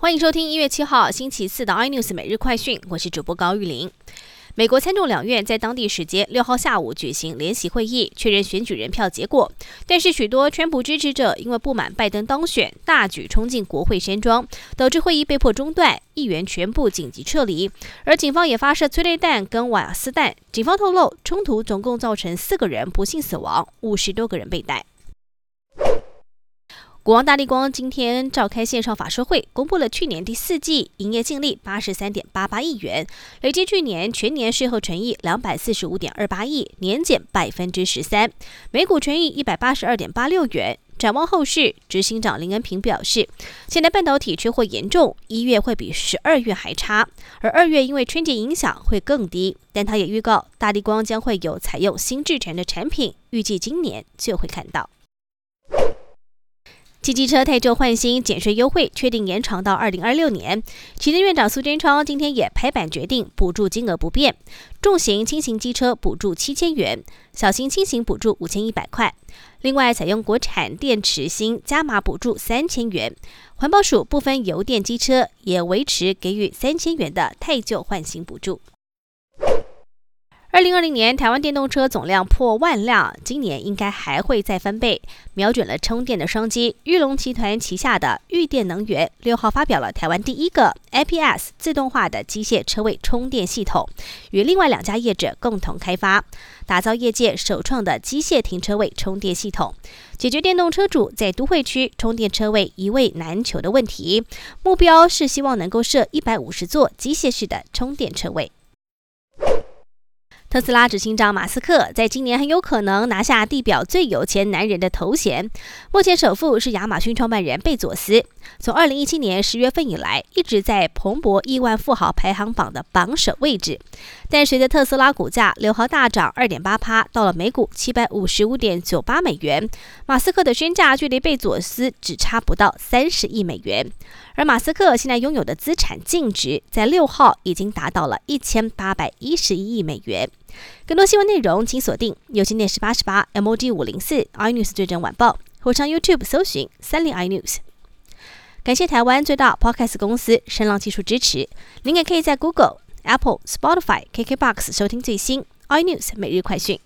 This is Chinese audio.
欢迎收听一月七号星期四的 iNews 每日快讯，我是主播高玉玲。美国参众两院在当地时间六号下午举行联席会议，确认选举人票结果。但是，许多川普支持者因为不满拜登当选，大举冲进国会山庄，导致会议被迫中断，议员全部紧急撤离。而警方也发射催泪弹跟瓦斯弹。警方透露，冲突总共造成四个人不幸死亡，五十多个人被逮。国王大力光今天召开线上法说会，公布了去年第四季营业净利八十三点八八亿元，累计去年全年税后权益两百四十五点二八亿，年减百分之十三，每股权益一百八十二点八六元。展望后市，执行长林恩平表示，现在半导体缺货严重，一月会比十二月还差，而二月因为春节影响会更低。但他也预告，大力光将会有采用新制成的产品，预计今年就会看到。汽机车太旧换新减税优惠确定延长到二零二六年。其政院长苏贞昌今天也拍板决定，补助金额不变，重型轻型机车补助七千元，小型轻型补助五千一百块。另外，采用国产电池芯加码补助三千元。环保署部分油电机车也维持给予三千元的太旧换新补助。二零二零年，台湾电动车总量破万辆，今年应该还会再翻倍。瞄准了充电的商机，玉龙集团旗下的玉电能源六号发表了台湾第一个 APS 自动化的机械车位充电系统，与另外两家业者共同开发，打造业界首创的机械停车位充电系统，解决电动车主在都会区充电车位一位难求的问题。目标是希望能够设一百五十座机械式的充电车位。特斯拉执行长马斯克在今年很有可能拿下地表最有钱男人的头衔。目前首富是亚马逊创办人贝佐斯，从二零一七年十月份以来，一直在彭博亿万富豪排行榜的榜首位置。但随着特斯拉股价六号大涨二点八趴，到了每股七百五十五点九八美元，马斯克的身价距离贝佐斯只差不到三十亿美元。而马斯克现在拥有的资产净值在六号已经达到了一千八百一十一亿美元。更多新闻内容，请锁定有线电视八十八 MOD 五零四 iNews 最正晚报，或上 YouTube 搜寻三零 iNews。感谢台湾最大 Podcast 公司声浪技术支持。您也可以在 Google、Apple、Spotify、KKBox 收听最新 iNews 每日快讯。